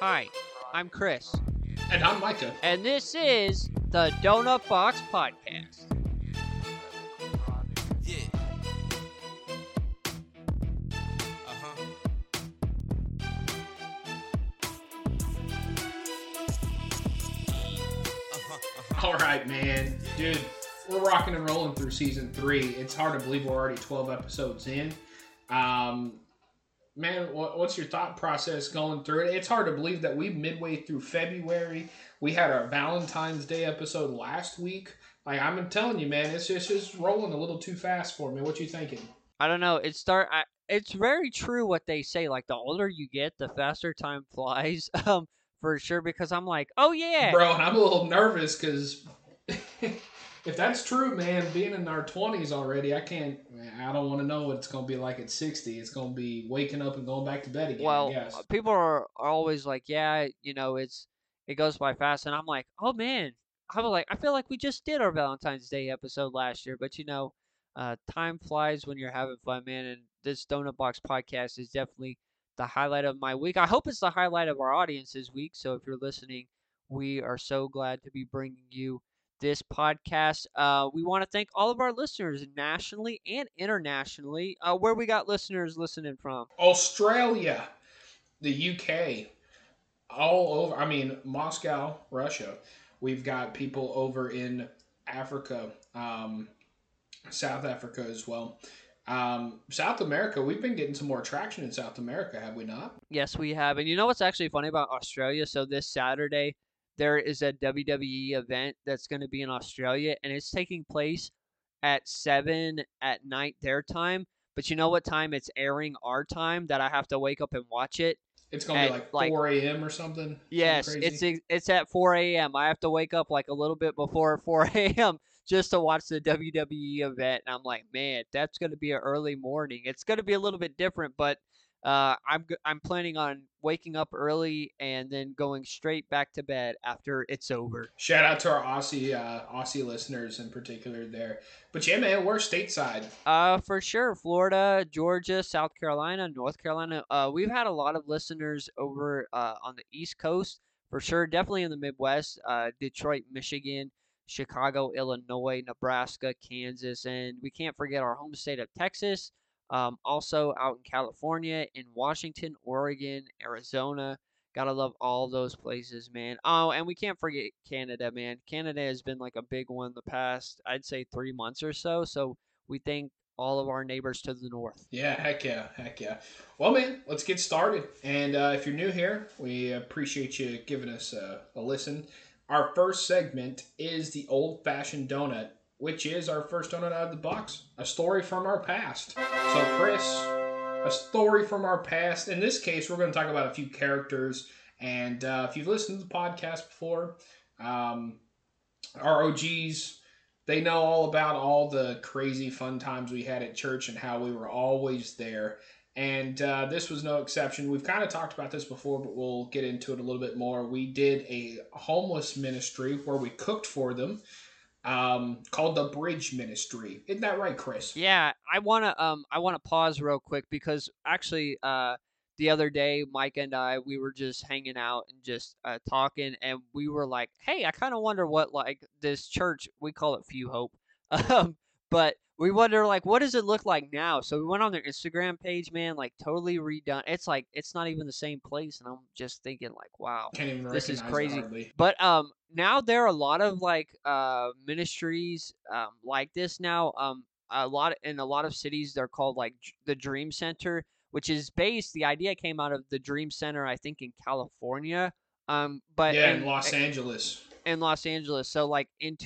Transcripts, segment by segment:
Hi, I'm Chris, And I'm Micah. and this is the Donut Box Podcast. Yeah. Uh-huh. Uh-huh. Uh-huh. All right, man. Dude, we're rocking and rolling through season three. It's hard to believe we're already 12 episodes in. Um, man, what, what's your thought process going through it? It's hard to believe that we midway through February. We had our Valentine's Day episode last week. Like I'm telling you, man, it's just, it's just rolling a little too fast for me. What you thinking? I don't know. It start. I, it's very true what they say. Like the older you get, the faster time flies. Um, for sure. Because I'm like, oh yeah, Bro, and I'm a little nervous because if that's true, man, being in our 20s already, I can't, man, I don't want to know what it's going to be like at 60. It's going to be waking up and going back to bed again, well, I guess. people are, are always like, yeah, you know, it's it goes by fast, and I'm like, oh man, I'm like, I feel like we just did our Valentine's Day episode last year, but you know, uh, time flies when you're having fun, man. And this Donut Box podcast is definitely the highlight of my week. I hope it's the highlight of our audience's week. So if you're listening, we are so glad to be bringing you this podcast. Uh, we want to thank all of our listeners nationally and internationally. Uh, where we got listeners listening from. Australia, the UK, all over. I mean, Moscow, Russia. We've got people over in Africa, um, South Africa as well. Um, South America, we've been getting some more traction in South America, have we not? Yes, we have. And you know what's actually funny about Australia? So this Saturday, there is a WWE event that's going to be in Australia, and it's taking place at seven at night their time. But you know what time it's airing our time that I have to wake up and watch it? It's going to be like like- 4 a.m. or something. Something Yes, crazy. it's it's at 4 a.m. I have to wake up like a little bit before 4 a.m. just to watch the WWE event, and I'm like, man, that's gonna be an early morning. It's gonna be a little bit different, but uh, I'm I'm planning on waking up early and then going straight back to bed after it's over. Shout out to our Aussie uh, Aussie listeners in particular there. But yeah, man, we're stateside. Uh, for sure, Florida, Georgia, South Carolina, North Carolina. Uh, we've had a lot of listeners over uh, on the East Coast, for sure. Definitely in the Midwest, uh, Detroit, Michigan, Chicago, Illinois, Nebraska, Kansas, and we can't forget our home state of Texas. Um, also out in California, in Washington, Oregon, Arizona. Gotta love all those places, man. Oh, and we can't forget Canada, man. Canada has been like a big one the past, I'd say, three months or so. So we thank all of our neighbors to the north. Yeah, heck yeah, heck yeah. Well, man, let's get started. And uh, if you're new here, we appreciate you giving us a, a listen. Our first segment is the old fashioned donut, which is our first donut out of the box a story from our past. So, Chris, a story from our past. In this case, we're going to talk about a few characters. And uh, if you've listened to the podcast before, um, our OGs, they know all about all the crazy fun times we had at church and how we were always there. And uh, this was no exception. We've kind of talked about this before, but we'll get into it a little bit more. We did a homeless ministry where we cooked for them um, called the Bridge Ministry. Isn't that right, Chris? Yeah, I wanna um I wanna pause real quick because actually uh the other day Mike and I we were just hanging out and just uh, talking and we were like, hey, I kind of wonder what like this church we call it Few Hope, um, but we wonder like what does it look like now? So we went on their Instagram page, man, like totally redone. It's like it's not even the same place, and I'm just thinking like, wow. This is crazy. But um, now there are a lot of like uh ministries um like this now. Um, a lot in a lot of cities they're called like the Dream Center, which is based. The idea came out of the Dream Center, I think, in California. Um, but yeah, in, in Los Angeles. in Los Angeles. So like in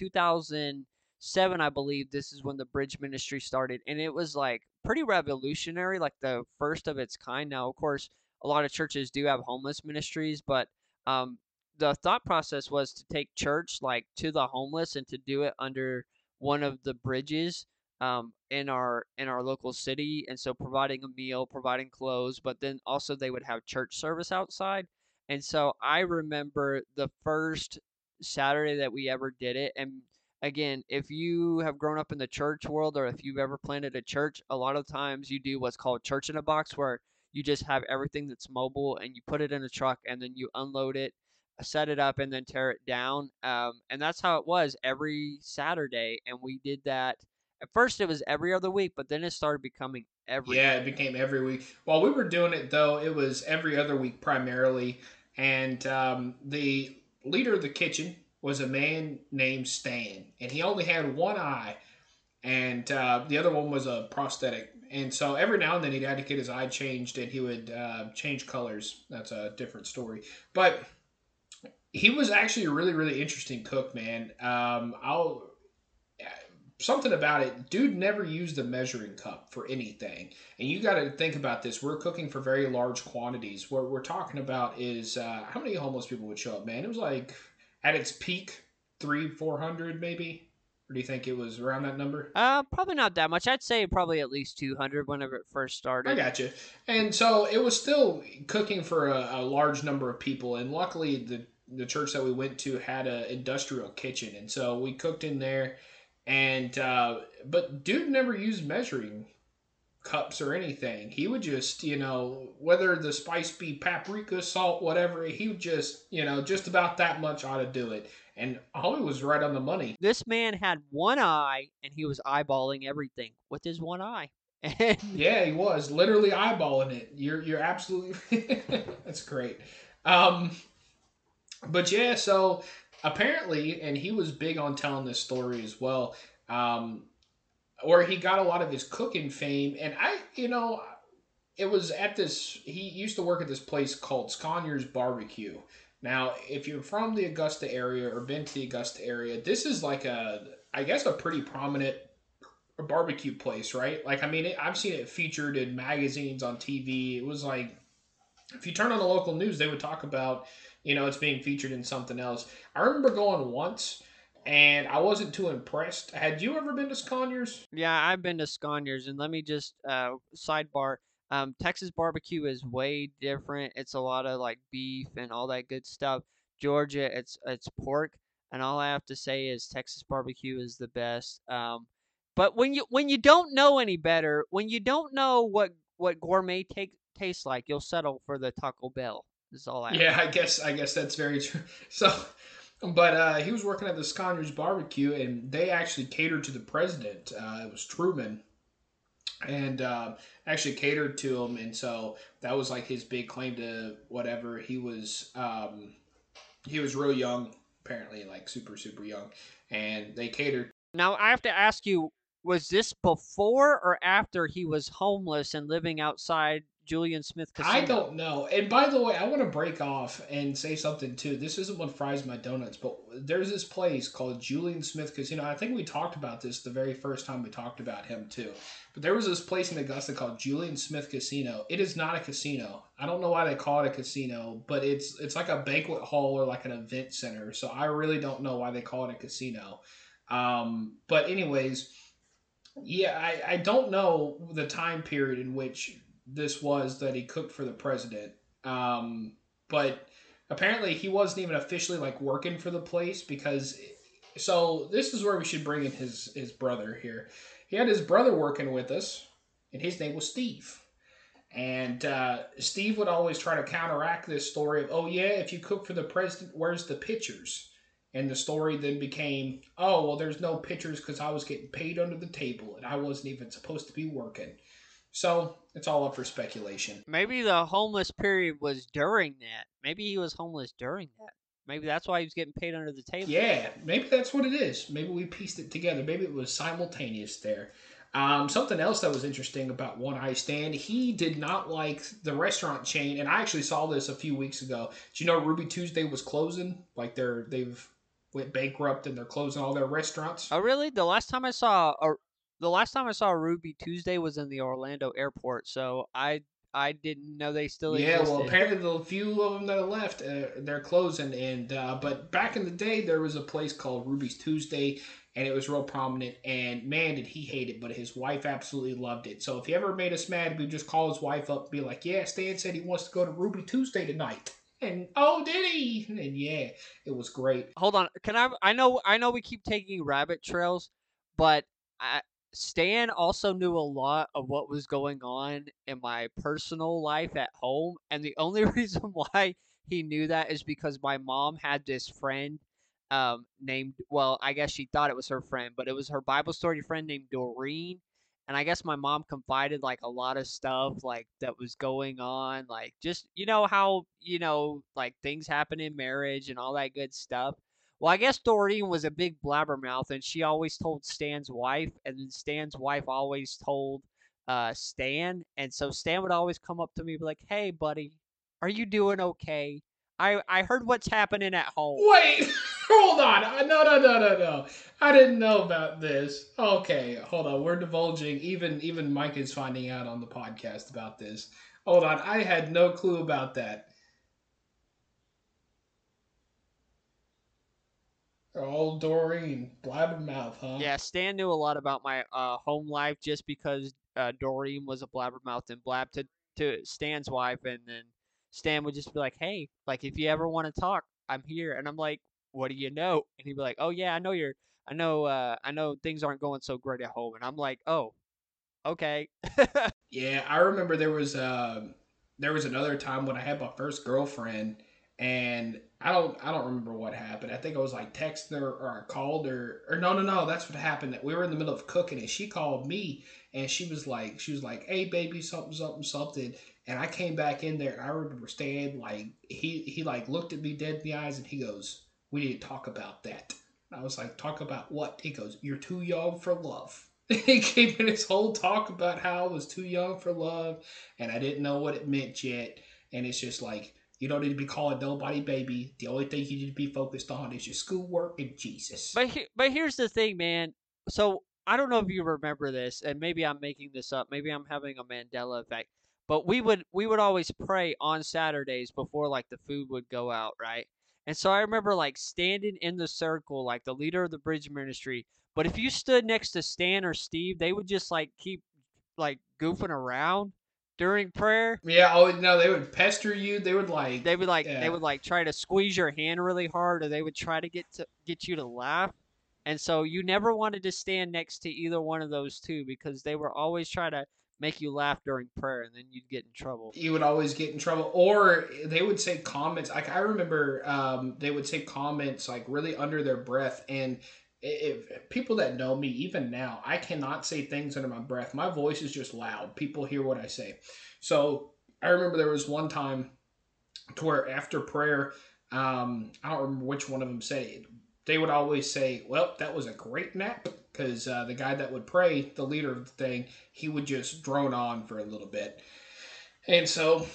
2007, I believe this is when the Bridge Ministry started, and it was like pretty revolutionary, like the first of its kind. Now, of course, a lot of churches do have homeless ministries, but um, the thought process was to take church like to the homeless and to do it under one of the bridges um, in our in our local city, and so providing a meal, providing clothes, but then also they would have church service outside. And so I remember the first Saturday that we ever did it. And again, if you have grown up in the church world or if you've ever planted a church, a lot of times you do what's called church in a box, where you just have everything that's mobile and you put it in a truck and then you unload it, set it up, and then tear it down. Um, and that's how it was every Saturday. And we did that. At first, it was every other week, but then it started becoming every. Yeah, it became every week. While we were doing it, though, it was every other week primarily. And um, the leader of the kitchen was a man named Stan, and he only had one eye, and uh, the other one was a prosthetic. And so every now and then he'd had to get his eye changed, and he would uh, change colors. That's a different story. But he was actually a really, really interesting cook, man. Um, I'll something about it. Dude never used a measuring cup for anything. And you got to think about this. We're cooking for very large quantities. What we're talking about is uh, how many homeless people would show up, man? It was like at its peak, three, four hundred maybe. Or do you think it was around that number? Uh, probably not that much. I'd say probably at least 200 whenever it first started. I got you. And so it was still cooking for a, a large number of people. And luckily, the the church that we went to had an industrial kitchen, and so we cooked in there. And uh, but dude never used measuring cups or anything. He would just, you know, whether the spice be paprika, salt, whatever, he would just, you know, just about that much ought to do it. And Holly was right on the money. This man had one eye and he was eyeballing everything with his one eye. And Yeah, he was literally eyeballing it. You're you're absolutely that's great. Um, but yeah, so apparently, and he was big on telling this story as well. Um, where he got a lot of his cooking fame, and I, you know, it was at this. He used to work at this place called Sconyers Barbecue. Now, if you're from the Augusta area or been to the Augusta area, this is like a, I guess, a pretty prominent barbecue place, right? Like, I mean, it, I've seen it featured in magazines on TV. It was like, if you turn on the local news, they would talk about, you know, it's being featured in something else. I remember going once, and I wasn't too impressed. Had you ever been to Sconyers? yeah, I've been to Sconyers, and let me just uh, sidebar. Um, Texas barbecue is way different. It's a lot of like beef and all that good stuff. Georgia, it's it's pork, and all I have to say is Texas barbecue is the best. Um, but when you when you don't know any better, when you don't know what what gourmet take tastes like, you'll settle for the Taco Bell. Is all I. Yeah, I guess I guess that's very true. So, but uh, he was working at the Sconyers Barbecue, and they actually catered to the president. Uh, it was Truman, and uh, actually catered to him, and so that was like his big claim to whatever. He was um, he was real young, apparently, like super super young, and they catered. Now I have to ask you: Was this before or after he was homeless and living outside Julian Smith Casino? I don't know. And by the way, I want to break off and say something too. This isn't what fries my donuts, but there's this place called Julian Smith Casino. I think we talked about this the very first time we talked about him too. But there was this place in Augusta called Julian Smith Casino. It is not a casino. I don't know why they call it a casino, but it's it's like a banquet hall or like an event center. So I really don't know why they call it a casino. Um, but anyways, yeah, I, I don't know the time period in which this was that he cooked for the president. Um, but apparently he wasn't even officially like working for the place because so this is where we should bring in his his brother here. He had his brother working with us, and his name was Steve. And uh, Steve would always try to counteract this story of, oh yeah, if you cook for the president, where's the pictures? And the story then became, oh well, there's no pictures because I was getting paid under the table and I wasn't even supposed to be working. So it's all up for speculation. Maybe the homeless period was during that. Maybe he was homeless during that. Maybe that's why he was getting paid under the table. Yeah, maybe that's what it is. Maybe we pieced it together. Maybe it was simultaneous there. Um, something else that was interesting about One Eye Stan, he did not like the restaurant chain, and I actually saw this a few weeks ago. Do you know Ruby Tuesday was closing? Like they're they've went bankrupt and they're closing all their restaurants. Oh, really? The last time I saw a, the last time I saw Ruby Tuesday was in the Orlando airport, so I I didn't know they still Yeah, existed. well, apparently the few of them that are left, uh, they're closing. And uh, but back in the day, there was a place called Ruby's Tuesday, and it was real prominent. And man, did he hate it, but his wife absolutely loved it. So if he ever made us mad, we'd just call his wife up, and be like, "Yeah, Stan said he wants to go to Ruby Tuesday tonight." And oh, did he? And yeah, it was great. Hold on, can I? I know I know we keep taking rabbit trails, but I Stan also knew a lot of what was going on in my personal life at home, and the only reason why he knew that is because my mom had this friend um named well, I guess she thought it was her friend, but it was her Bible story friend named Doreen. And I guess my mom confided like a lot of stuff like that was going on, like just you know how, you know, like things happen in marriage and all that good stuff. Well, I guess Doreen was a big blabbermouth, and she always told Stan's wife, and then Stan's wife always told uh, Stan, and so Stan would always come up to me be like, "Hey, buddy, are you doing okay? I I heard what's happening at home." Wait, hold on. Uh, No, no, no, no, no. I didn't know about this. Okay, hold on. We're divulging. Even even Mike is finding out on the podcast about this. Hold on. I had no clue about that. Old Doreen, blabbermouth, huh? Yeah, Stan knew a lot about my uh, home life just because uh, Doreen was a blabbermouth and blabbed to, to Stan's wife, and then Stan would just be like, "Hey, like if you ever want to talk, I'm here." And I'm like, "What do you know?" And he'd be like, "Oh yeah, I know you're, I know, uh, I know things aren't going so great at home." And I'm like, "Oh, okay." Yeah, I remember there was uh, there was another time when I had my first girlfriend, and I don't I don't remember what happened. I think I was like texting her or I called her or no no no that's what happened. That we were in the middle of cooking and she called me and she was like she was like hey baby something something something and I came back in there and I remember Stan like he he like looked at me dead in the eyes and he goes we need to talk about that. And I was like talk about what? He goes you're too young for love. he gave me this whole talk about how I was too young for love and I didn't know what it meant yet. And it's just like, you don't need to be calling nobody baby. The only thing you need to be focused on is your schoolwork and Jesus. But he, but here's the thing, man. So I don't know if you remember this, and maybe I'm making this up. Maybe I'm having a Mandela effect. But we would we would always pray on Saturdays before like the food would go out, right? And so I remember like standing in the circle, like the leader of the bridge ministry. But if you stood next to Stan or Steve, they would just like keep like goofing around during prayer. yeah, oh no, they would pester you. They would like They would like Yeah. they would like try to squeeze your hand really hard, or they would try to get to get you to laugh. And so you never wanted to stand next to either one of those two because they were always trying to make you laugh during prayer, and then you'd get in trouble. you would always get in trouble or they would say comments like i remember um, they would say comments like really under their breath and if, if people that know me even now i cannot say things under my breath my voice is just loud people hear what i say so i remember there was one time to where after prayer um, i don't remember which one of them said it they would always say well that was a great nap because uh, the guy that would pray the leader of the thing he would just drone on for a little bit and so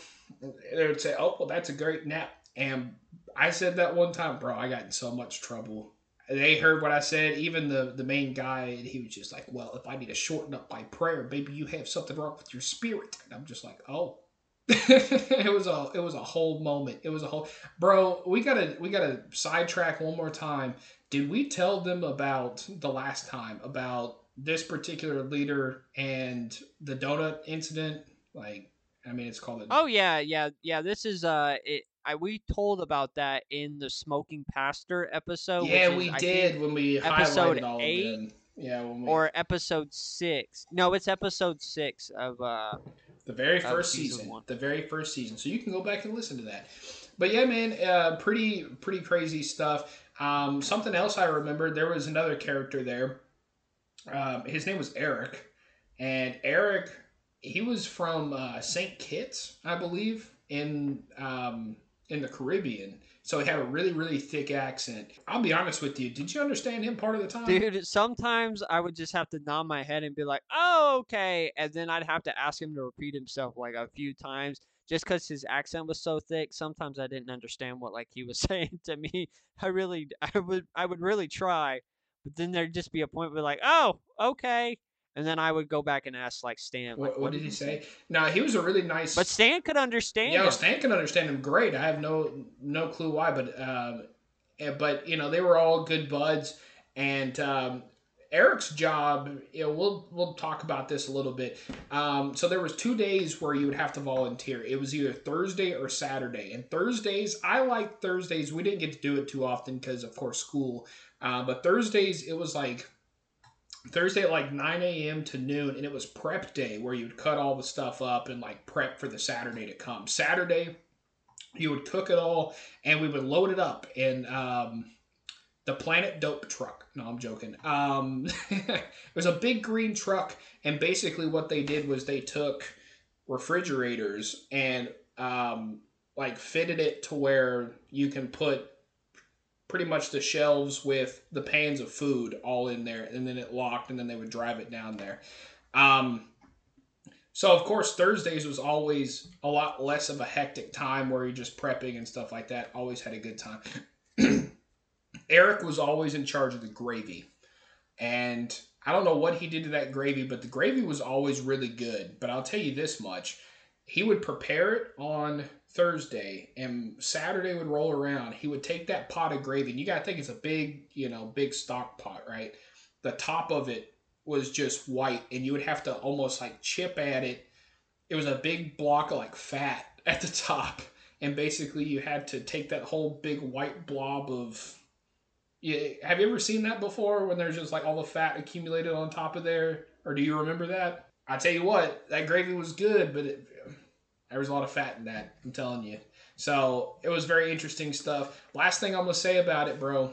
they would say, "Oh, well, that's a great nap." And I said that one time, bro. I got in so much trouble. They heard what I said. Even the the main guy, he was just like, "Well, if I need to shorten up my prayer, maybe you have something wrong with your spirit." And I'm just like, "Oh." it was a it was a whole moment. It was a whole bro. We gotta we gotta sidetrack one more time. Did we tell them about the last time about this particular leader and the donut incident? Like, I mean, it's called a Oh yeah, yeah, yeah. This is uh, it. I we told about that in the smoking pastor episode. which yeah, is, we I did when we episode highlighted all eight of them. Yeah, when we, or episode six. No, it's episode six of uh. the very first season season, the very first season. So you can go back and listen to that. But yeah, man, uh, pretty pretty crazy stuff. Um, something else I remember, there was another character there. Um, his name was Eric, and Eric, he was from uh, Saint Kitts, I believe, in um, in the Caribbean. So he had a really really thick accent. I'll be honest with you. Did you understand him part of the time? Dude, sometimes I would just have to nod my head and be like, "Oh, okay," and then I'd have to ask him to repeat himself like a few times, just because his accent was so thick. Sometimes I didn't understand what like he was saying to me. I really, I would, I would really try, but then there'd just be a point where like, "Oh, okay," and then I would go back and ask like Stan, like, What, what did he say? No, he was a really nice. But Stan could understand. yeah, him. Stan can understand him great. I have no no clue why, but um, but you know they were all good buds, and um, Eric's job. You know, we'll we'll talk about this a little bit. Um, so there was two days where you would have to volunteer. It was either Thursday or Saturday, and Thursdays I like Thursdays. We didn't get to do it too often because of course school. Uh, but Thursdays it was like Thursday at like 9 a.m. to noon, and it was prep day where you'd cut all the stuff up and like prep for the Saturday to come. Saturday, you would cook it all, and we would load it up in um, the Planet Dope truck. No, I'm joking. Um, it was a big green truck, and basically what they did was they took refrigerators and um, like fitted it to where you can put pretty much the shelves with the pans of food all in there, and then it locked, and then they would drive it down there. Um, so of course Thursdays was always a lot less of a hectic time where you're just prepping and stuff like that. Always had a good time. Eric was always in charge of the gravy, and I don't know what he did to that gravy, but the gravy was always really good. But I'll tell you this much: he would prepare it on Thursday, and Saturday would roll around. He would take that pot of gravy, and you got to think it's a big, you know, big stock pot, right? The top of it was just white, and you would have to almost like chip at it. It was a big block of like fat at the top, and basically you had to take that whole big white blob of. Yeah, have you ever seen that before? When there's just like all the fat accumulated on top of there, or do you remember that? I tell you what, that gravy was good, but it, there was a lot of fat in that. I'm telling you. So it was very interesting stuff. Last thing I'm gonna say about it, bro.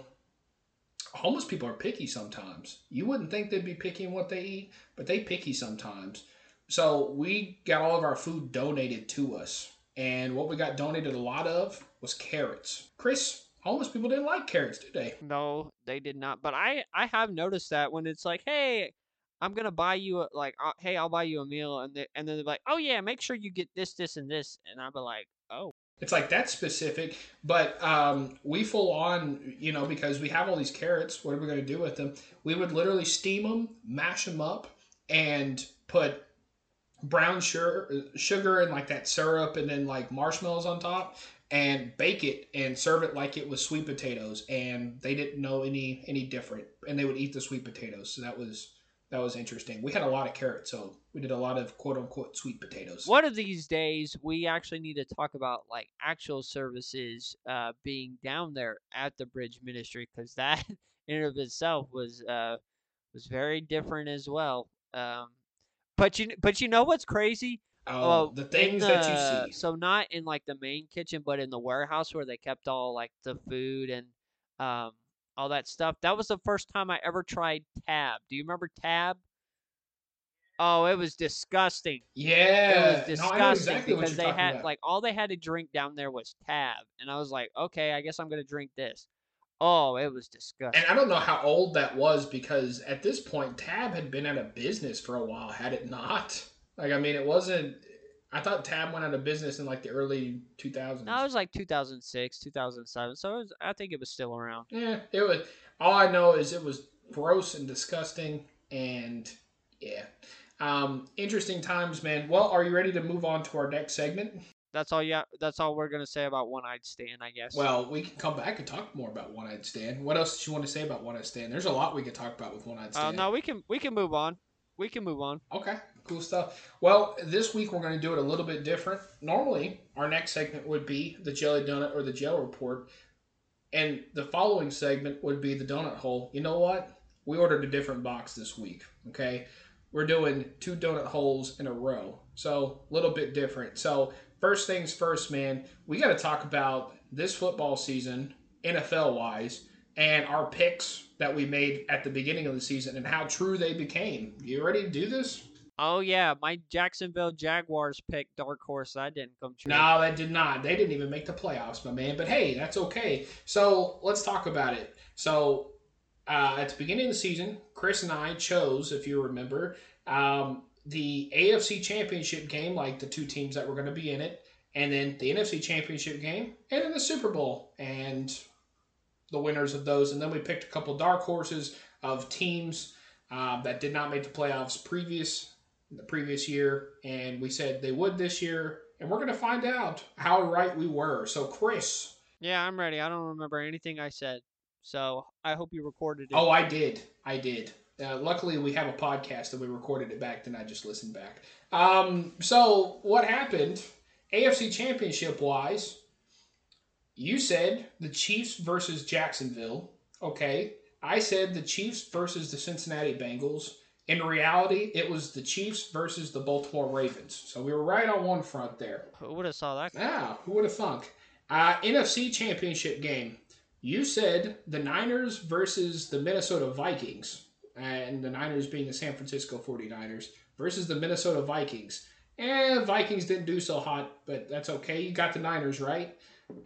Homeless people are picky sometimes. You wouldn't think they'd be picky in what they eat, but they picky sometimes. So we got all of our food donated to us, and what we got donated a lot of was carrots. Chris, homeless people didn't like carrots, did they? No, they did not. But I I have noticed that when it's like, hey, I'm gonna buy you a, like, uh, hey, I'll buy you a meal, and they, and then they're like, oh yeah, make sure you get this, this, and this, and I'll be like, oh, It's like that's specific, but um, we full on, you know, because we have all these carrots. What are we going to do with them? We would literally steam them, mash them up, and put brown sugar, sugar and like that syrup, and then like marshmallows on top, and bake it and serve it like it was sweet potatoes. And they didn't know any any different, and they would eat the sweet potatoes. So that was that was interesting. We had a lot of carrots, so we did a lot of quote unquote sweet potatoes. one of these days we actually need to talk about like actual services uh being down there at the bridge ministry because that in and of itself was uh was very different as well um but you but you know what's crazy Oh, Uh, the in things that you see. So not in like the main kitchen, but in the warehouse where they kept all like the food and um all that stuff. That was the first time I ever tried Tab. Do you remember Tab? Oh, it was disgusting. Yeah, It was no, disgusting exactly because they had about. like all they had to drink down there was Tab, and I was like, okay, I guess I'm gonna drink this. Oh, it was disgusting. and I don't know how old that was because at this point, Tab had been out of business for a while, had it not? Like, I mean, it wasn't. I thought Tab went out of business in like the early 2000s. No, it was like 2006, 2007, so it was, I think it was still around. Yeah, it was. All I know is it was gross and disgusting, and yeah, um, interesting times, man. Well, are you ready to move on to our next segment? That's all. Yeah, that's all we're gonna say about One Eyed Stan, I guess. Well, we can come back and talk more about One Eyed Stan. What else did you want to say about One Eyed Stan? There's a lot we could talk about with One Eyed uh, Stan. no, we can we can move on. We can move on. Okay, cool stuff. Well, this week we're going to do it a little bit different. Normally, our next segment would be the Jelly Donut or the Gel Report, and the following segment would be the Donut Hole. You know what? We ordered a different box this week. Okay, we're doing two donut holes in a row, so a little bit different. So first things first, man, we got to talk about this football season, NFL wise, and our picks that we made at the beginning of the season and how true they became. You ready to do this? Oh yeah, my Jacksonville Jaguars pick dark horse that didn't come true. No, that did not. They didn't even make the playoffs, my man. But hey, that's okay. So let's talk about it. So uh, at the beginning of the season, Chris and I chose, if you remember, um, the AFC Championship game, like the two teams that were going to be in it, and then the NFC Championship game, and then the Super Bowl, and the winners of those. And then we picked a couple dark horses of teams uh, that did not make the playoffs previous the previous year, and we said they would this year, and we're going to find out how right we were. So, Chris. Yeah, I'm ready. I don't remember anything I said, so I hope you recorded it. Oh, I did. I did. Uh, luckily, we have a podcast and we recorded it back, then I just listened back. Um, so, what happened, AFC Championship wise, you said the Chiefs versus Jacksonville. Okay. I said the Chiefs versus the Cincinnati Bengals. In reality, it was the Chiefs versus the Baltimore Ravens. So we were right on one front there. Who would have saw that? Ah, who would have thunk? Uh, NFC Championship game. You said the Niners versus the Minnesota Vikings, and the Niners being the San Francisco 49ers versus the Minnesota Vikings. And Vikings didn't do so hot, but that's okay. You got the Niners right.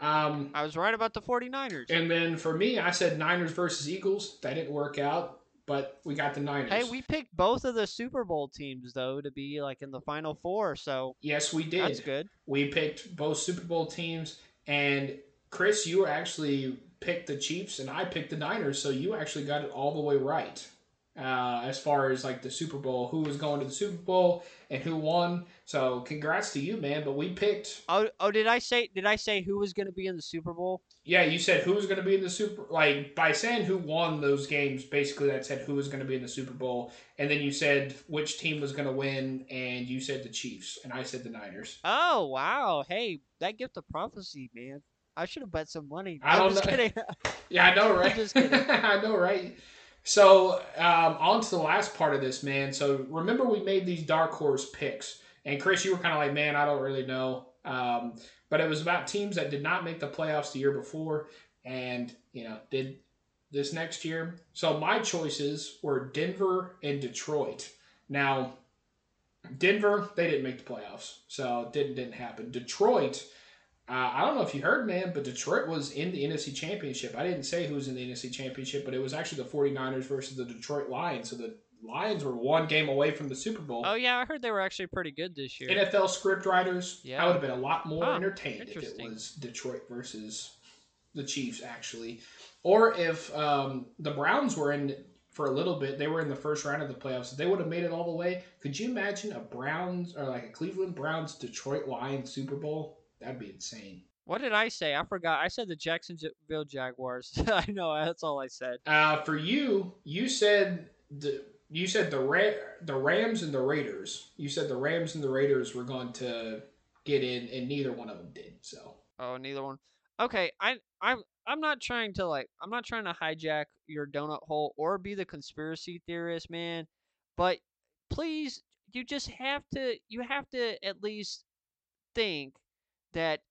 Um, I was right about the 49ers. and then for me, I said Niners versus Eagles. That didn't work out, but we got the Niners. Hey, we picked both of the Super Bowl teams though to be like in the final four, so yes, we did. that's good. We picked both Super Bowl teams, and Chris, you actually picked the Chiefs, and I picked the Niners, so you actually got it all the way right. Uh, as far as like the Super Bowl, who was going to the Super Bowl and who won. So congrats to you, man. But we picked. Oh, oh, did I say did I say who was going to be in the Super Bowl? Yeah, you said who was going to be in the Super. Like by saying who won those games, basically that said who was going to be in the Super Bowl, and then you said which team was going to win, and you said the Chiefs, and I said the Niners. Oh, wow. Hey, that gift of prophecy, man. I should have bet some money. I I'm don't just know. kidding. Yeah, I know, right? just kidding. I know, right? So, um, on to the last part of this, man. So, remember we made these dark horse picks, and Chris, you were kind of like, man, I don't really know. Um, but it was about teams that did not make the playoffs the year before, and you know, did this next year. So, my choices were Denver and Detroit. Now, Denver, they didn't make the playoffs, so it didn't didn't happen. Detroit. Uh, I don't know if you heard, man, but Detroit was in the NFC Championship. I didn't say who was in the NFC Championship, but it was actually the 49ers versus the Detroit Lions. So the Lions were one game away from the Super Bowl. oh yeah, I heard they were actually pretty good this year. NFL script writers, Yeah. I would have been a lot more Huh, entertained if it was Detroit versus the Chiefs, actually. Or if um, the Browns were in for a little bit, they were in the first round of the playoffs. They would have made it all the way, could you imagine a Browns or like a Cleveland Browns Detroit Lions Super Bowl? That'd be insane. What did I say? I forgot. I said the Jacksonville Jaguars. I know that's all I said. Uh, for you, you said the you said the Ra- the Rams and the Raiders. You said the Rams and the Raiders were going to get in, and neither one of them did. So Oh, neither one. Okay, I I'm I'm not trying to like I'm not trying to hijack your donut hole or be the conspiracy theorist, man. But please, you just have to you have to at least think that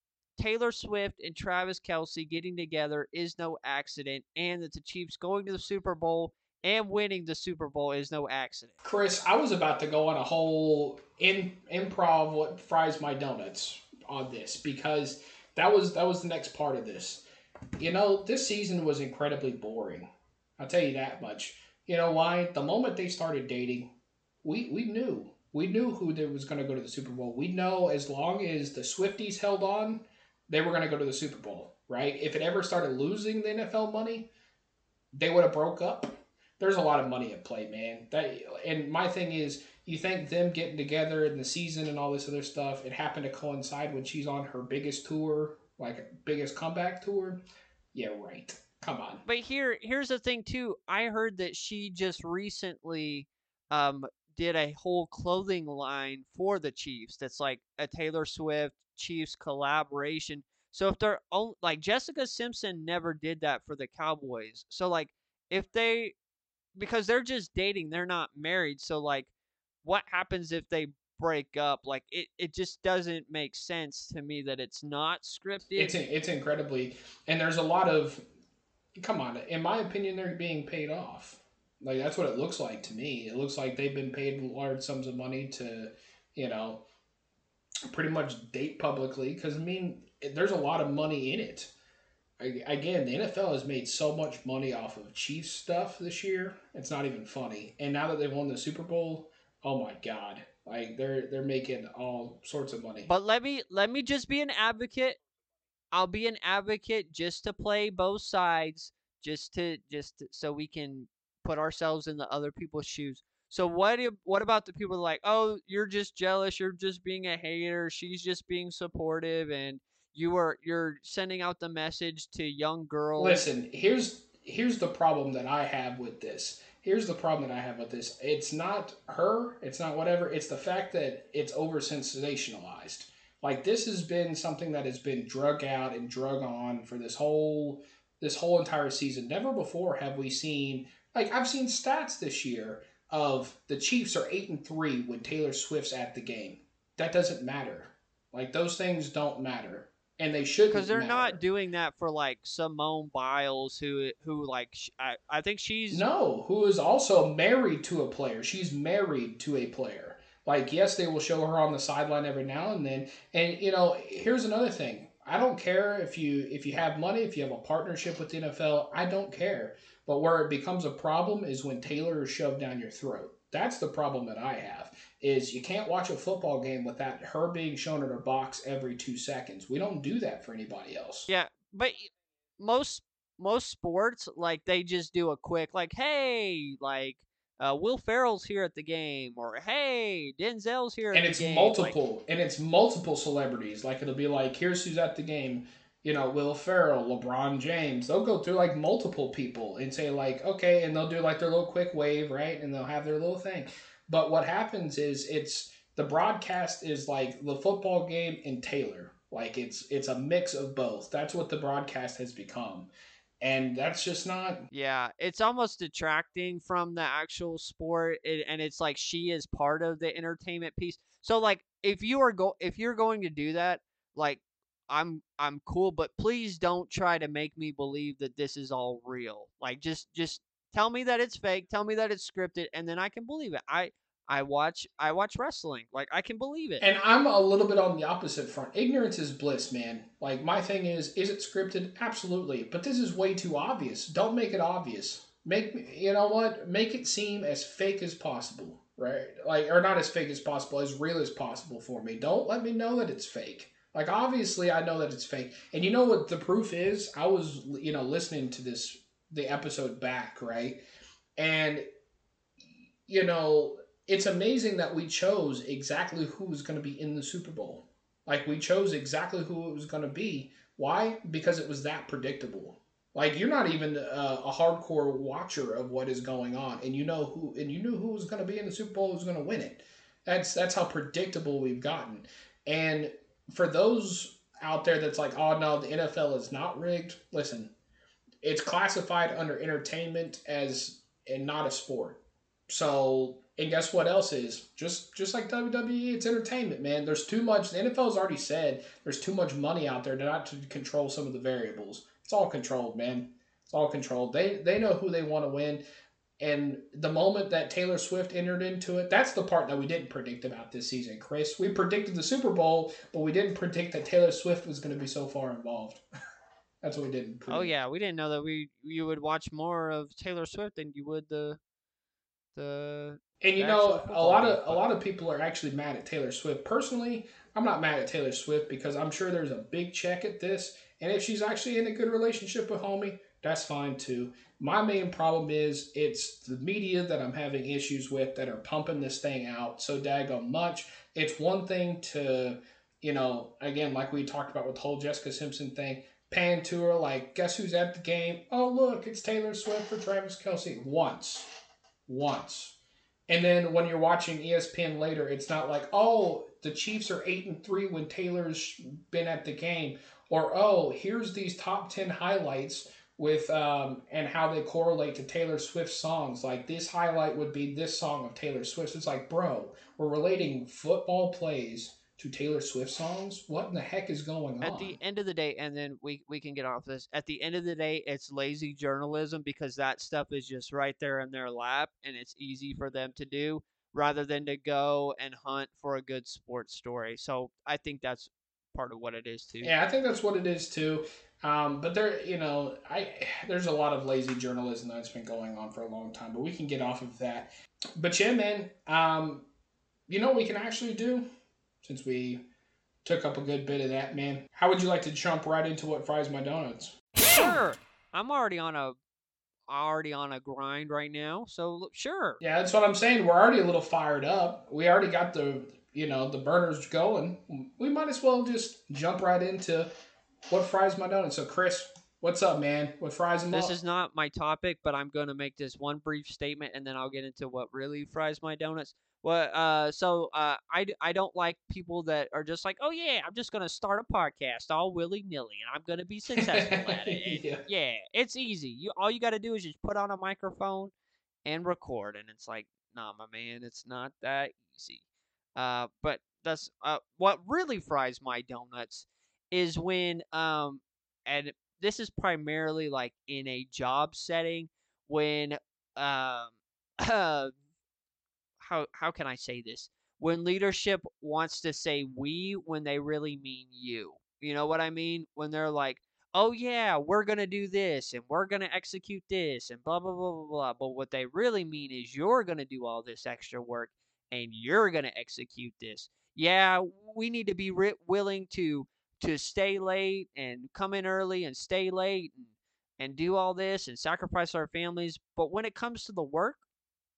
Taylor Swift and Travis Kelce getting together is no accident, and that the Chiefs going to the Super Bowl and winning the Super Bowl is no accident. Chris, I was about to go on a whole in improv what fries my donuts on this because that was that was the next part of this. You know, this season was incredibly boring. I'll tell you that much. You know why? The moment they started dating, we we knew. We knew who they was going to go to the Super Bowl. We know as long as the Swifties held on, they were going to go to the Super Bowl, right? If it ever started losing the NFL money, they would have broke up there's a lot of money at play, man. That and my thing is, you think them getting together in the season and all this other stuff, it happened to coincide when she's on her biggest tour, like biggest comeback tour. Yeah, right. Come on. But here, here's the thing too. I heard that she just recently um, did a whole clothing line for the Chiefs. That's like a Taylor Swift Chiefs collaboration. So if they're like Jessica Simpson never did that for the Cowboys. So like if they because they're just dating, they're not married. So like what happens if they break up? Like it, it just doesn't make sense to me that it's not scripted. It's it's incredibly and there's a lot of come on. In my opinion, they're being paid off. Like that's what it looks like to me. It looks like they've been paid large sums of money to, you know, pretty much date publicly. Because I mean, there's a lot of money in it. Again, the NFL has made so much money off of Chiefs stuff this year. It's not even funny. And now that they've won the Super Bowl, oh my god, like they're they're making all sorts of money. But let me let me just be an advocate. I'll be an advocate just to play both sides, just to just to, so we can put ourselves in the other people's shoes. So what if, what about the people like, "Oh, you're just jealous, you're just being a hater, she's just being supportive and you are you're sending out the message to young girls." Listen, here's here's the problem that I have with this. Here's the problem that I have with this. It's not her, it's not whatever, it's the fact that it's over sensationalized. Like this has been something that has been drug out and drug on for this whole this whole entire season. Never before have we seen like I've seen stats this year of the Chiefs are eight and three when Taylor Swift's at the game. That doesn't matter. Like those things don't matter, and they shouldn't. because they're matter. not doing that for like Simone Biles, who who like sh- I, I think she's No, who is also married to a player. She's married to a player. Like, yes, they will show her on the sideline every now and then. And you know, here's another thing. I don't care if you if you have money, if you have a partnership with the NFL. I don't care. But where it becomes a problem is when Taylor is shoved down your throat. That's the problem that I have. Is you can't watch a football game without her being shown in her box every two seconds. We don't do that for anybody else. yeah, but most most sports like they just do a quick like hey like uh, Will Ferrell's here at the game or hey Denzel's here and at it's the game like- multiple and it's multiple celebrities like it'll be like here's who's at the game you know will ferrell lebron james they'll go through like multiple people and say like okay and they'll do like their little quick wave right and they'll have their little thing. But what happens is it's the broadcast is like the football game and taylor. Like it's it's a mix of both. That's what the broadcast has become. And that's just not Yeah, it's almost detracting from the actual sport, it, and it's like she is part of the entertainment piece. So, like, if you are go if you're going to do that, like, I'm I'm cool, but please don't try to make me believe that this is all real. Like, just just tell me that it's fake, tell me that it's scripted, and then I can believe it. I I watch I watch wrestling, like I can believe it. And I'm a little bit on the opposite front. Ignorance is bliss, man. Like my thing is, is it scripted? Absolutely. But this is way too obvious. Don't make it obvious. Make you know what? Make it seem as fake as possible, right? Like or not as fake as possible, as real as possible for me. Don't let me know that it's fake. Like obviously I know that it's fake. And you know what the proof is? I was you know listening to this the episode back, right? And you know, it's amazing that we chose exactly who was going to be in the Super Bowl. Like we chose exactly who it was going to be. Why? Because it was that predictable. Like you're not even a, a hardcore watcher of what is going on, and you know who, and you knew who was going to be in the Super Bowl, who was going to win it. That's that's how predictable we've gotten. And for those out there that's like, oh no, the NFL is not rigged. Listen, it's classified under entertainment as and not a sport. So, and guess what else is? Just just like WWE, it's entertainment, man. There's too much. The NFL's already said there's too much money out there to not to control some of the variables. It's all controlled, man. It's all controlled. They they know who they want to win. And the moment that Taylor Swift entered into it, that's the part that we didn't predict about this season, Chris. We predicted the Super Bowl, but we didn't predict that Taylor Swift was going to be so far involved. that's what we didn't. Predict. Oh yeah, we didn't know that we you would watch more of Taylor Swift than you would the the And you know, a lot of a lot of people are actually mad at Taylor Swift. Personally, I'm not mad at Taylor Swift because I'm sure there's a big check at this, and if she's actually in a good relationship with Homie, that's fine too. My main problem is it's the media that I'm having issues with that are pumping this thing out so daggone much. It's one thing to, you know, again, like we talked about with the whole Jessica Simpson thing, pan tour, like, guess who's at the game? Oh look, it's Taylor Swift for Travis Kelce. Once. Once. And then when you're watching ESPN later, it's not like, oh, the Chiefs are eight and three when Taylor's been at the game, or oh, here's these top ten highlights with um, and how they correlate to Taylor Swift songs. Like this highlight would be this song of Taylor Swift. It's like, bro, we're relating football plays to Taylor Swift songs. What in the heck is going at on? At the end of the day, and then we we can get off this. At the end of the day, it's lazy journalism because that stuff is just right there in their lap, and it's easy for them to do rather than to go and hunt for a good sports story. So I think that's part of what it is too. Yeah, I think that's what it is too. Um, but there, you know, I there's a lot of lazy journalism that's been going on for a long time, but we can get off of that. But yeah, man, um, you know what we can actually do since we took up a good bit of that, man. How would you like to jump right into what fries my donuts? Sure, I'm already on a already on a grind right now, so sure. Yeah, that's what I'm saying. We're already a little fired up. We already got the you know the burners going. We might as well just jump right into what fries my donuts. So, Chris, What's up, man? What fries them This up? is not my topic, but I'm going to make this one brief statement and then I'll get into what really fries my donuts. Well, uh, so uh, I, I don't like people that are just like, oh yeah, I'm just gonna start a podcast all willy nilly and I'm gonna be successful at it. Yeah. yeah, it's easy. You all you got to do is just put on a microphone and record, and it's like, nah, my man, it's not that easy. Uh, but that's uh, what really fries my donuts is when um, and this is primarily like in a job setting when um how how can I say this? When leadership wants to say we when they really mean you. You know what I mean? When they're like, "Oh yeah, we're going to do this and we're going to execute this and blah blah blah blah blah." But what they really mean is you're going to do all this extra work and you're going to execute this. Yeah, we need to be willing to to stay late and come in early and stay late and and do all this and sacrifice our families, but when it comes to the work,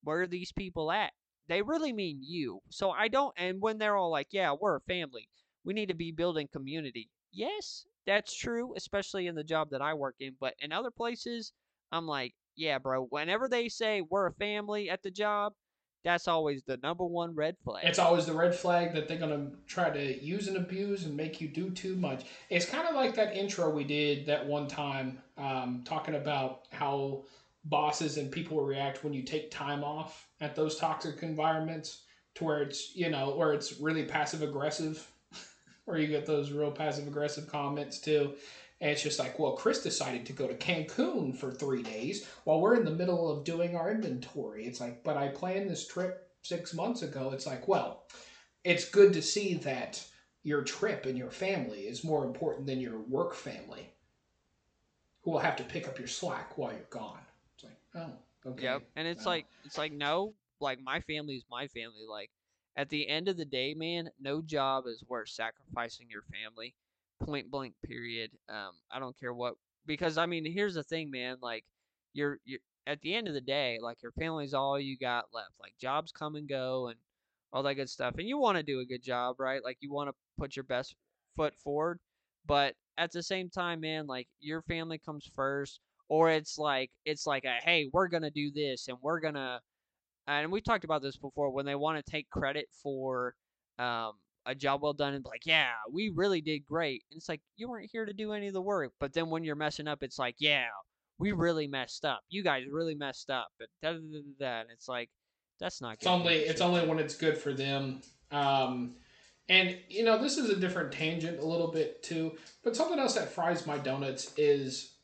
where are these people at? They really mean you. So I don't, and when they're all like, yeah, we're a family, we need to be building community. Yes, that's true, especially in the job that I work in. But in other places, I'm like, yeah, bro, whenever they say we're a family at the job, that's always the number one red flag. It's always the red flag that they're gonna try to use and abuse and make you do too much. It's kind of like that intro we did that one time, um, talking about how bosses and people react when you take time off at those toxic environments, to where it's you know where it's really passive aggressive, where you get those real passive aggressive comments too. And it's just like, well, Chris decided to go to Cancun for three days while we're in the middle of doing our inventory. It's like, but I planned this trip six months ago. It's like, well, it's good to see that your trip and your family is more important than your work family, who will have to pick up your slack while you're gone. It's like, oh, okay. Yep. And it's Oh. like it's like no, like my family is my family. Like at the end of the day, man, no job is worth sacrificing your family. Point blank period. Um, I don't care what because I mean here's the thing, man, like you're you're at the end of the day, like your family's all you got left. Like jobs come and go and all that good stuff. And you want to do a good job, right? Like you want to put your best foot forward. But at the same time, man, like your family comes first or it's like it's like a hey we're gonna do this and we're gonna and we talked about this before when they want to take credit for um, a job well done and like yeah we really did great and it's like you weren't here to do any of the work but then when you're messing up it's like yeah we really messed up you guys really messed up But da da da da, it's like that's not It's good only it's only when it's good for them. Um, and you know, this is a different tangent a little bit too. But something else that fries my donuts is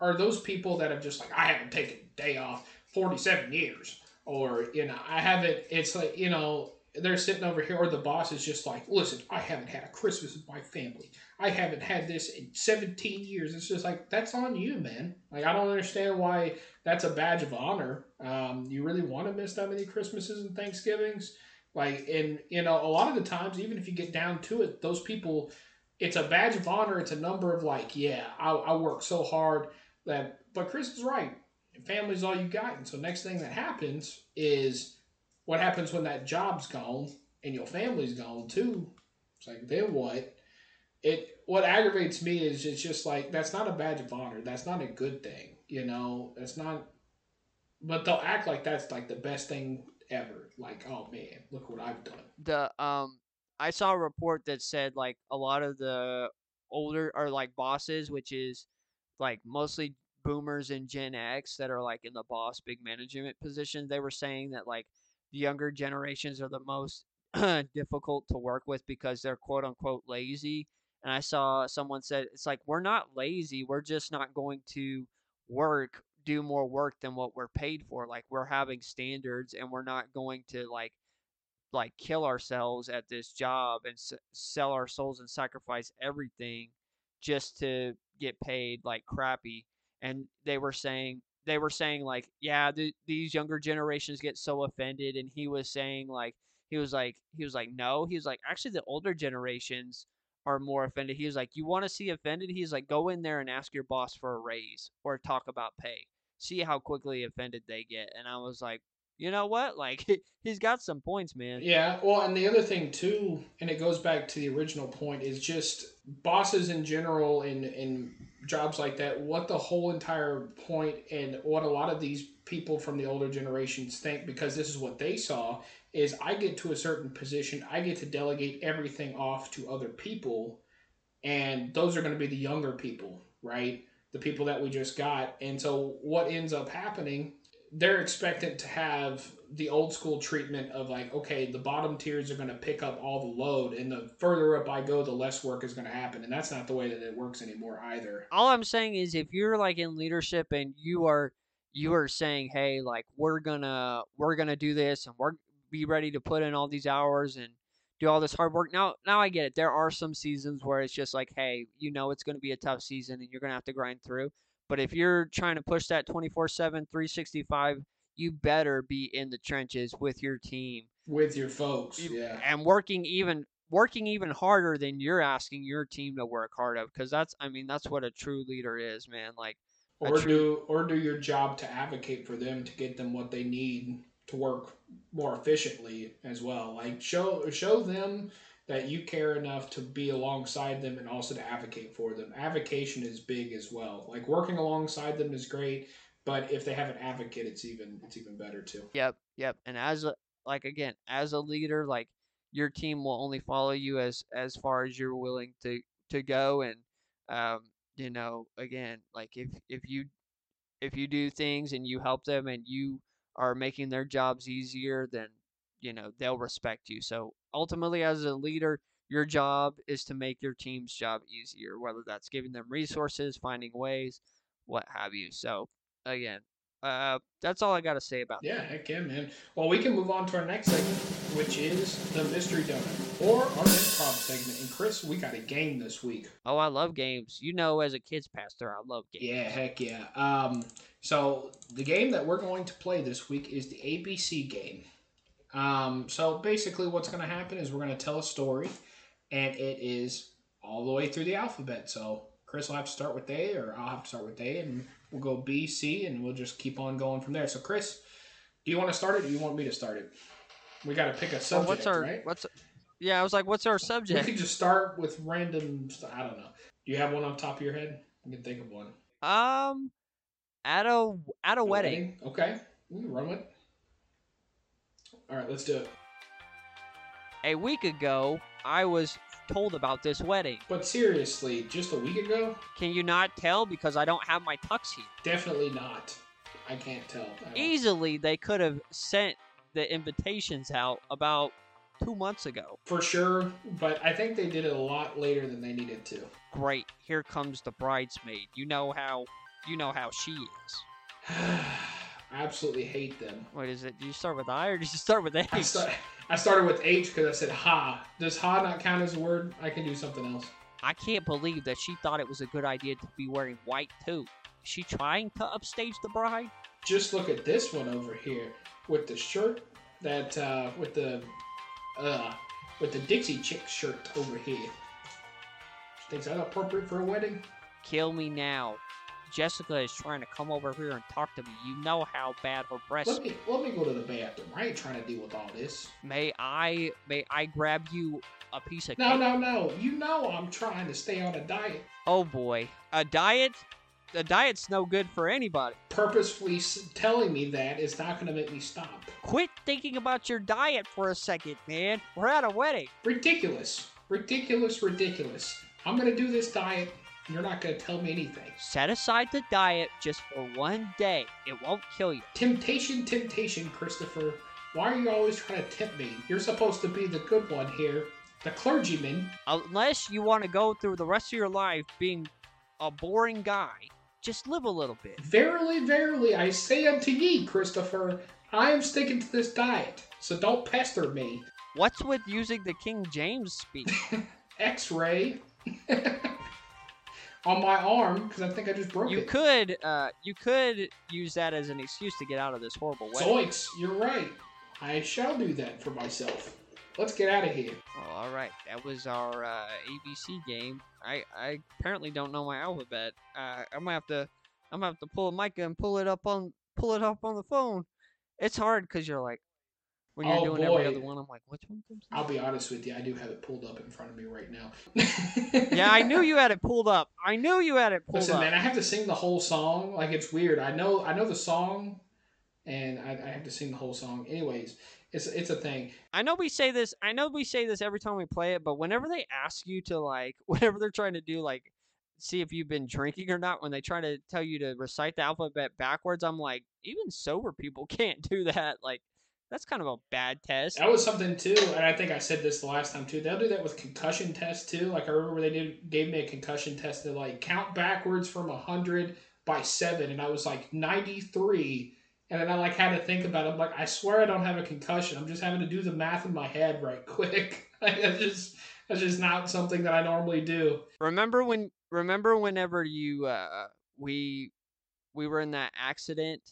are those people that have just like I haven't taken a day off forty seven years, or you know I haven't. It's like you know they're sitting over here, or the boss is just like, listen, I haven't had a Christmas with my family. I haven't had this in seventeen years. It's just like that's on you, man. Like I don't understand why that's a badge of honor. Um, you really want to miss that many Christmases and Thanksgivings? Like, and you know, a lot of the times, even if you get down to it, those people, it's a badge of honor. It's a number of like, yeah, I, I work so hard that. But Chris is right. Family's all you got, and so next thing that happens is what happens when that job's gone and your family's gone too. It's like then what? It what aggravates me is it's just like that's not a badge of honor. That's not a good thing. You know, that's not. But they'll act like that's like the best thing ever. Like, oh man, look what I've done. the um I saw a report that said like a lot of the older or like bosses, which is like mostly boomers and Gen X that are like in the boss big management positions, they were saying that like the younger generations are the most difficult to work with because they're quote unquote lazy. And I saw someone said it's like we're not lazy, we're just not going to work do more work than what we're paid for. Like we're having standards and we're not going to like like kill ourselves at this job and s- sell our souls and sacrifice everything just to get paid like crappy and they were saying they were saying like yeah th- these younger generations get so offended and he was saying like he was like he was like no he was like actually the older generations are more offended he was like you want to see offended he's like go in there and ask your boss for a raise or talk about pay see how quickly offended they get and i was like you know what? Like he's got some points, man. Yeah, well, and the other thing too, and it goes back to the original point, is just bosses in general in in jobs like that. What the whole entire point, and what a lot of these people from the older generations think, because this is what they saw, is I get to a certain position, I get to delegate everything off to other people, and those are going to be the younger people, right? The people that we just got, and so what ends up happening they're expected to have the old school treatment of like, okay, the bottom tiers are going to pick up all the load, and the further up I go, the less work is going to happen, and that's not the way that it works anymore either. All I'm saying is, if you're like in leadership and you are you are saying, hey, like we're gonna we're gonna do this and we're be ready to put in all these hours and do all this hard work. Now, now I get it. There are some seasons where it's just like, hey, you know, it's going to be a tough season and you're going to have to grind through. But if you're trying to push that 24 7, 365, you better be in the trenches with your team. With your folks, yeah. And working even working even harder than you're asking your team to work hard of because that's I mean that's what a true leader is, man. Like or true, do or do your job to advocate for them to get them what they need to work more efficiently as well. Like show show them that you care enough to be alongside them and also to advocate for them. Avocation is big as well. Like working alongside them is great, but if they have an advocate, it's even it's even better too. Yep, yep. And as a like again, as a leader, like your team will only follow you as as far as you're willing to to go and um you know again like if if you if you do things and you help them and you are making their jobs easier then you know they'll respect you so ultimately as a leader your job is to make your team's job easier whether that's giving them resources finding ways what have you so again uh, that's all I got to say about yeah, that. heck yeah, man. Well, we can move on to our next segment, which is the mystery donut or our improv segment. And Chris, we got a game this week. Oh, I love games. You know, as a kids pastor, I love games. Yeah, heck yeah. Um, so the game that we're going to play this week is the ABC game. Um, so basically, what's going to happen is we're going to tell a story, and it is all the way through the alphabet. So Chris will have to start with A, or I'll have to start with A, and we'll go B, C, and we'll just keep on going from there. So Chris, do you want to start it, or do you want me to start it? We got to pick a subject, well, what's our, right? What's yeah, I was like, what's our subject? We could just start with random. I don't know. Do you have one on top of your head? I can think of one. Um, at a at a, a wedding. wedding. Okay, we can run with. All right, let's do it. A week ago, I was told about this wedding. But seriously, just a week ago? Can you not tell because I don't have my tux here? Definitely not. I can't tell. Easily, they could have sent the invitations out about two months ago. For sure, but I think they did it a lot later than they needed to. Great. Here comes the bridesmaid. You know how you know how she is. I absolutely hate them. What is it? Do you start with I or did you start with H? I, start, I started with H because I said ha. Does ha not count as a word? I can do something else. I can't believe that she thought it was a good idea to be wearing white too. Is she trying to upstage the bride? Just look at this one over here with the shirt that uh, with the uh, with the Dixie Chick shirt over here. She thinks that appropriate for a wedding? Kill me now. Jessica is trying to come over here and talk to me. You know how bad her breasts. Let me let me go to the bathroom. I ain't trying to deal with all this. May I may I grab you a piece of No, cake? no, no. You know I'm trying to stay on a diet. Oh boy, a diet? A diet's no good for anybody. Purposefully telling me that is not going to make me stop. Quit thinking about your diet for a second, man. We're at a wedding. Ridiculous. Ridiculous, ridiculous. I'm going to do this diet you're not going to tell me anything. Set aside the diet just for one day. It won't kill you. Temptation, temptation, Christopher. Why are you always trying to tempt me? You're supposed to be the good one here, the clergyman. Unless you want to go through the rest of your life being a boring guy, just live a little bit. Verily, verily, I say unto ye, Christopher, I am sticking to this diet, so don't pester me. What's with using the King James speech? X ray. on my arm because I think I just broke you it. You could, uh, you could use that as an excuse to get out of this horrible wedding. Zoinks, you're right. I shall do that for myself. Let's get out of here. Oh, all right, that was our uh, ABC game. I, I apparently don't know my alphabet. Uh, I'm gonna have to, I'm gonna have to pull a mic and pull it up on, pull it up on the phone. It's hard because you're like, when you're Oh, doing every boy. other one, I'm like, which one comes? I'll be honest with you, I do have it pulled up in front of me right now. yeah, I knew you had it pulled up. I knew you had it pulled Listen, up. man, I have to sing the whole song. Like it's weird. I know, I know the song, and I, I have to sing the whole song. Anyways, it's it's a thing. I know we say this. I know we say this every time we play it, but whenever they ask you to like, whenever they're trying to do like, see if you've been drinking or not, when they try to tell you to recite the alphabet backwards, I'm like, even sober people can't do that. Like, that's kind of a bad test. That was something too, and I think I said this the last time too. They'll do that with concussion tests too. Like I remember they did gave me a concussion test to like count backwards from hundred by seven, and I was like ninety three. And then I like had to think about it. I'm like, I swear I don't have a concussion. I'm just having to do the math in my head right quick. like that's just that's just not something that I normally do. Remember when? Remember whenever you uh we we were in that accident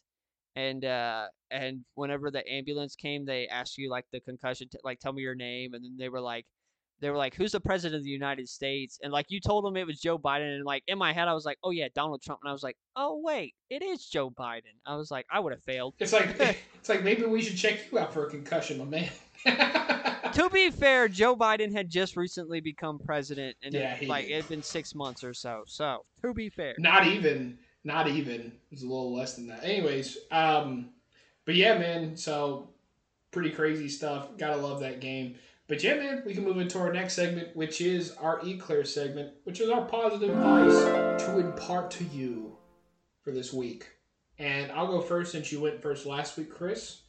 and uh and whenever the ambulance came they asked you like the concussion t- like tell me your name and then they were like they were like who's the president of the united states and like you told them it was joe biden and like in my head i was like oh yeah donald trump and i was like oh wait it is joe biden i was like i would have failed It's like it's like maybe we should check you out for a concussion, my man. to be fair joe biden had just recently become president and Yeah, it, like did. it had been six months or so so to be fair Not even. Not even. It was a little less than that. Anyways, um, but yeah, man. So pretty crazy stuff. Gotta love that game. But yeah, man, we can move into our next segment, which is our Eclair segment, which is our positive advice to impart to you for this week. And I'll go first since you went first last week, Chris.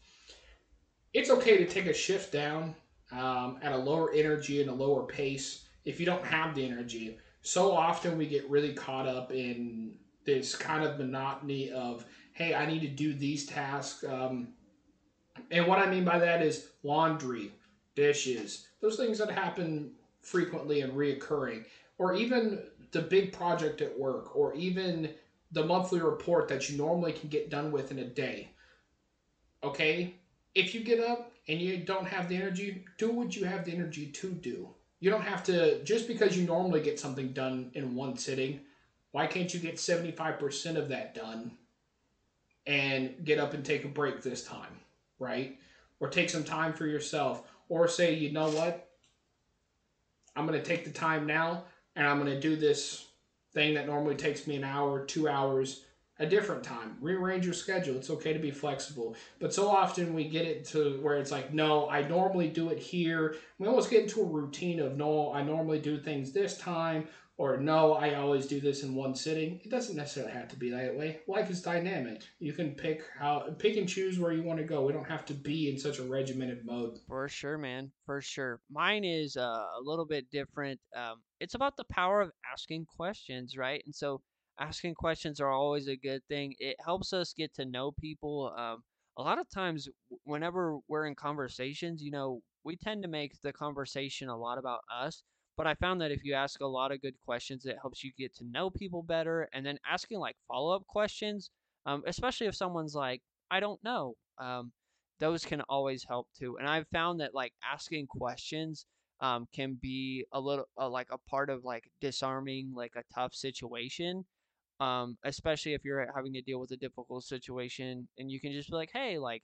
It's okay to take a shift down um, at a lower energy and a lower pace if you don't have the energy. So often we get really caught up in this kind of monotony of, hey, I need to do these tasks. Um, and what I mean by that is laundry, dishes, those things that happen frequently and reoccurring, or even the big project at work, or even the monthly report that you normally can get done with in a day. Okay? If you get up and you don't have the energy, do what you have the energy to do. You don't have to, just because you normally get something done in one sitting, why can't you get 75% of that done and get up and take a break this time, right? Or take some time for yourself. Or say, you know what? I'm going to take the time now and I'm going to do this thing that normally takes me an hour, two hours, a different time. Rearrange your schedule. It's okay to be flexible. But so often we get it to where it's like, no, I normally do it here. We almost get into a routine of, no, I normally do things this time, or no, I always do this in one sitting. It doesn't necessarily have to be that way. Life is dynamic. You can pick how pick and choose where you want to go. We don't have to be in such a regimented mode. For sure, man. For sure. Mine is uh, a little bit different. Um, it's about the power of asking questions, right? And so asking questions are always a good thing. It helps us get to know people. Um, a lot of times, whenever we're in conversations, you know, we tend to make the conversation a lot about us. But I found that if you ask a lot of good questions, it helps you get to know people better. And then asking like follow up questions, um, especially if someone's like, I don't know. Um, those can always help too. And I've found that like asking questions um, can be a little uh, like a part of like disarming like a tough situation. Um, especially if you're having to deal with a difficult situation, and you can just be like, "Hey, like,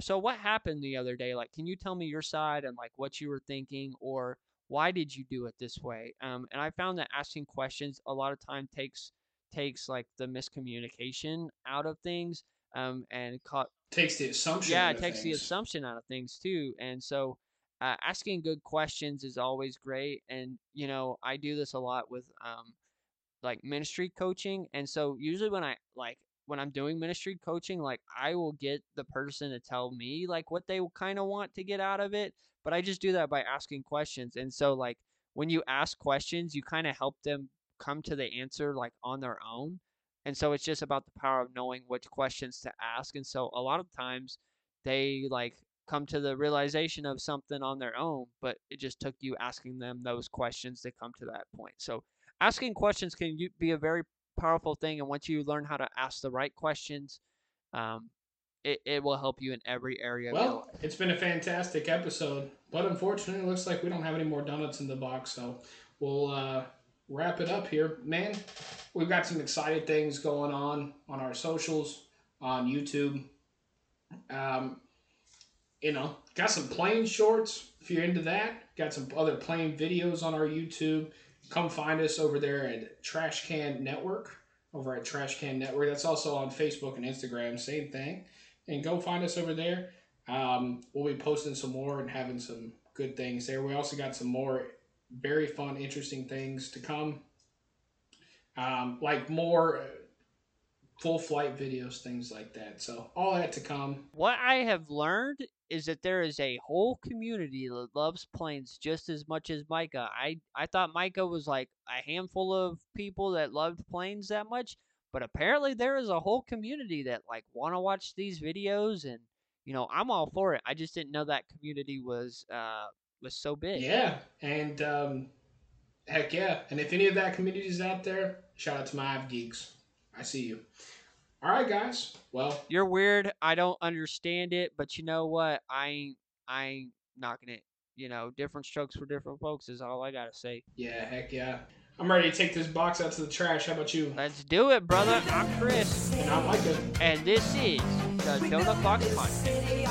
so what happened the other day? Like, can you tell me your side and like what you were thinking, or why did you do it this way?" Um, and I found that asking questions a lot of time takes takes like the miscommunication out of things, um, and ca- Takes the assumption. yeah, it takes the assumption out of things too. And so uh, asking good questions is always great. And, you know, I do this a lot with um, like ministry coaching. And so usually when I like, when I'm doing ministry coaching, like I will get the person to tell me like what they kind of want to get out of it. But I just do that by asking questions. And so, like, when you ask questions, you kind of help them come to the answer like on their own. And so it's just about the power of knowing which questions to ask. And so a lot of times they like come to the realization of something on their own, but it just took you asking them those questions to come to that point. So asking questions can be a very powerful thing. And once you learn how to ask the right questions, um, it, it will help you in every area Well, it's been a fantastic episode, but unfortunately, it looks like we don't have any more donuts in the box, so we'll uh, wrap it up here. Man, we've got some excited things going on on our socials, on YouTube, Um, you know, got some plane shorts if you're into that. Got some other plane videos on our YouTube. Come find us over there at Trash Can Network. Over at Trash Can Network. That's also on Facebook and Instagram. Same thing. And go find us over there. Um, we'll be posting some more and having some good things there. We also got some more very fun, interesting things to come. Um, like more uh, full flight videos, things like that. So all that to come. What I have learned is that there is a whole community that loves planes just as much as Micah. I I thought Micah was like a handful of people that loved planes that much, but apparently there is a whole community that like want to watch these videos and you know, I'm all for it. I just didn't know that community was uh was so big. Yeah, and um, heck yeah. And if any of that community is out there, shout out to my Av geeks. I see you. All right, guys. Well, You're weird. I don't understand it, but you know what? I ain't I ain't knocking it. You know, different strokes for different folks is all I gotta say. yeah, heck yeah. I'm ready to take this box out to the trash. How about you? Let's do it, brother. I'm Chris, And I'm Micah. and this is the Donut Box Podcast.